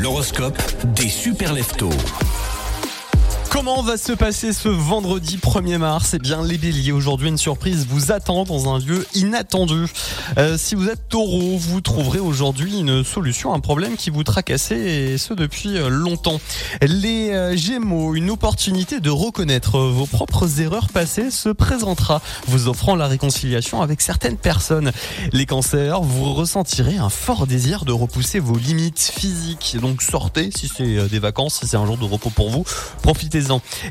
L'horoscope des super leftos. Comment va se passer ce vendredi 1er mars? Eh bien, les béliers, aujourd'hui, une surprise vous attend dans un lieu inattendu. Euh, si vous êtes taureau, vous trouverez aujourd'hui une solution à un problème qui vous tracassait, et ce depuis euh, longtemps. Les euh, gémeaux, une opportunité de reconnaître vos propres erreurs passées se présentera, vous offrant la réconciliation avec certaines personnes. Les cancers, vous ressentirez un fort désir de repousser vos limites physiques. Donc sortez, si c'est des vacances, si c'est un jour de repos pour vous, profitez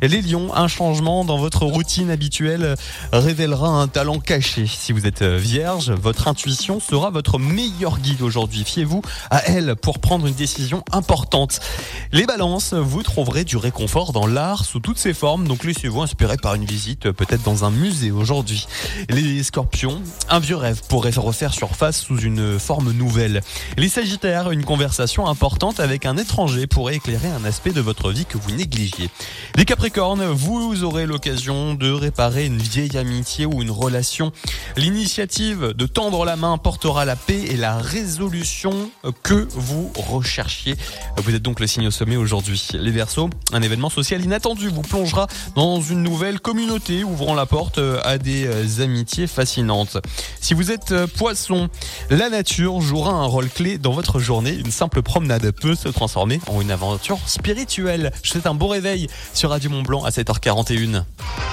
les lions, un changement dans votre routine habituelle révélera un talent caché. Si vous êtes vierge, votre intuition sera votre meilleur guide aujourd'hui. Fiez-vous à elle pour prendre une décision importante. Les balances, vous trouverez du réconfort dans l'art sous toutes ses formes, donc laissez-vous inspirer par une visite peut-être dans un musée aujourd'hui. Les scorpions, un vieux rêve pourrait refaire surface sous une forme nouvelle. Les sagittaires, une conversation importante avec un étranger pourrait éclairer un aspect de votre vie que vous négligiez. Les Capricornes, vous aurez l'occasion de réparer une vieille amitié ou une relation. L'initiative de tendre la main portera la paix et la résolution que vous recherchiez. Vous êtes donc le signe au sommet aujourd'hui. Les Verseaux, un événement social inattendu vous plongera dans une nouvelle communauté, ouvrant la porte à des amitiés fascinantes. Si vous êtes poisson, la nature jouera un rôle clé dans votre journée. Une simple promenade peut se transformer en une aventure spirituelle. Je souhaite un beau réveil sur Radio Mont Blanc à 7h41.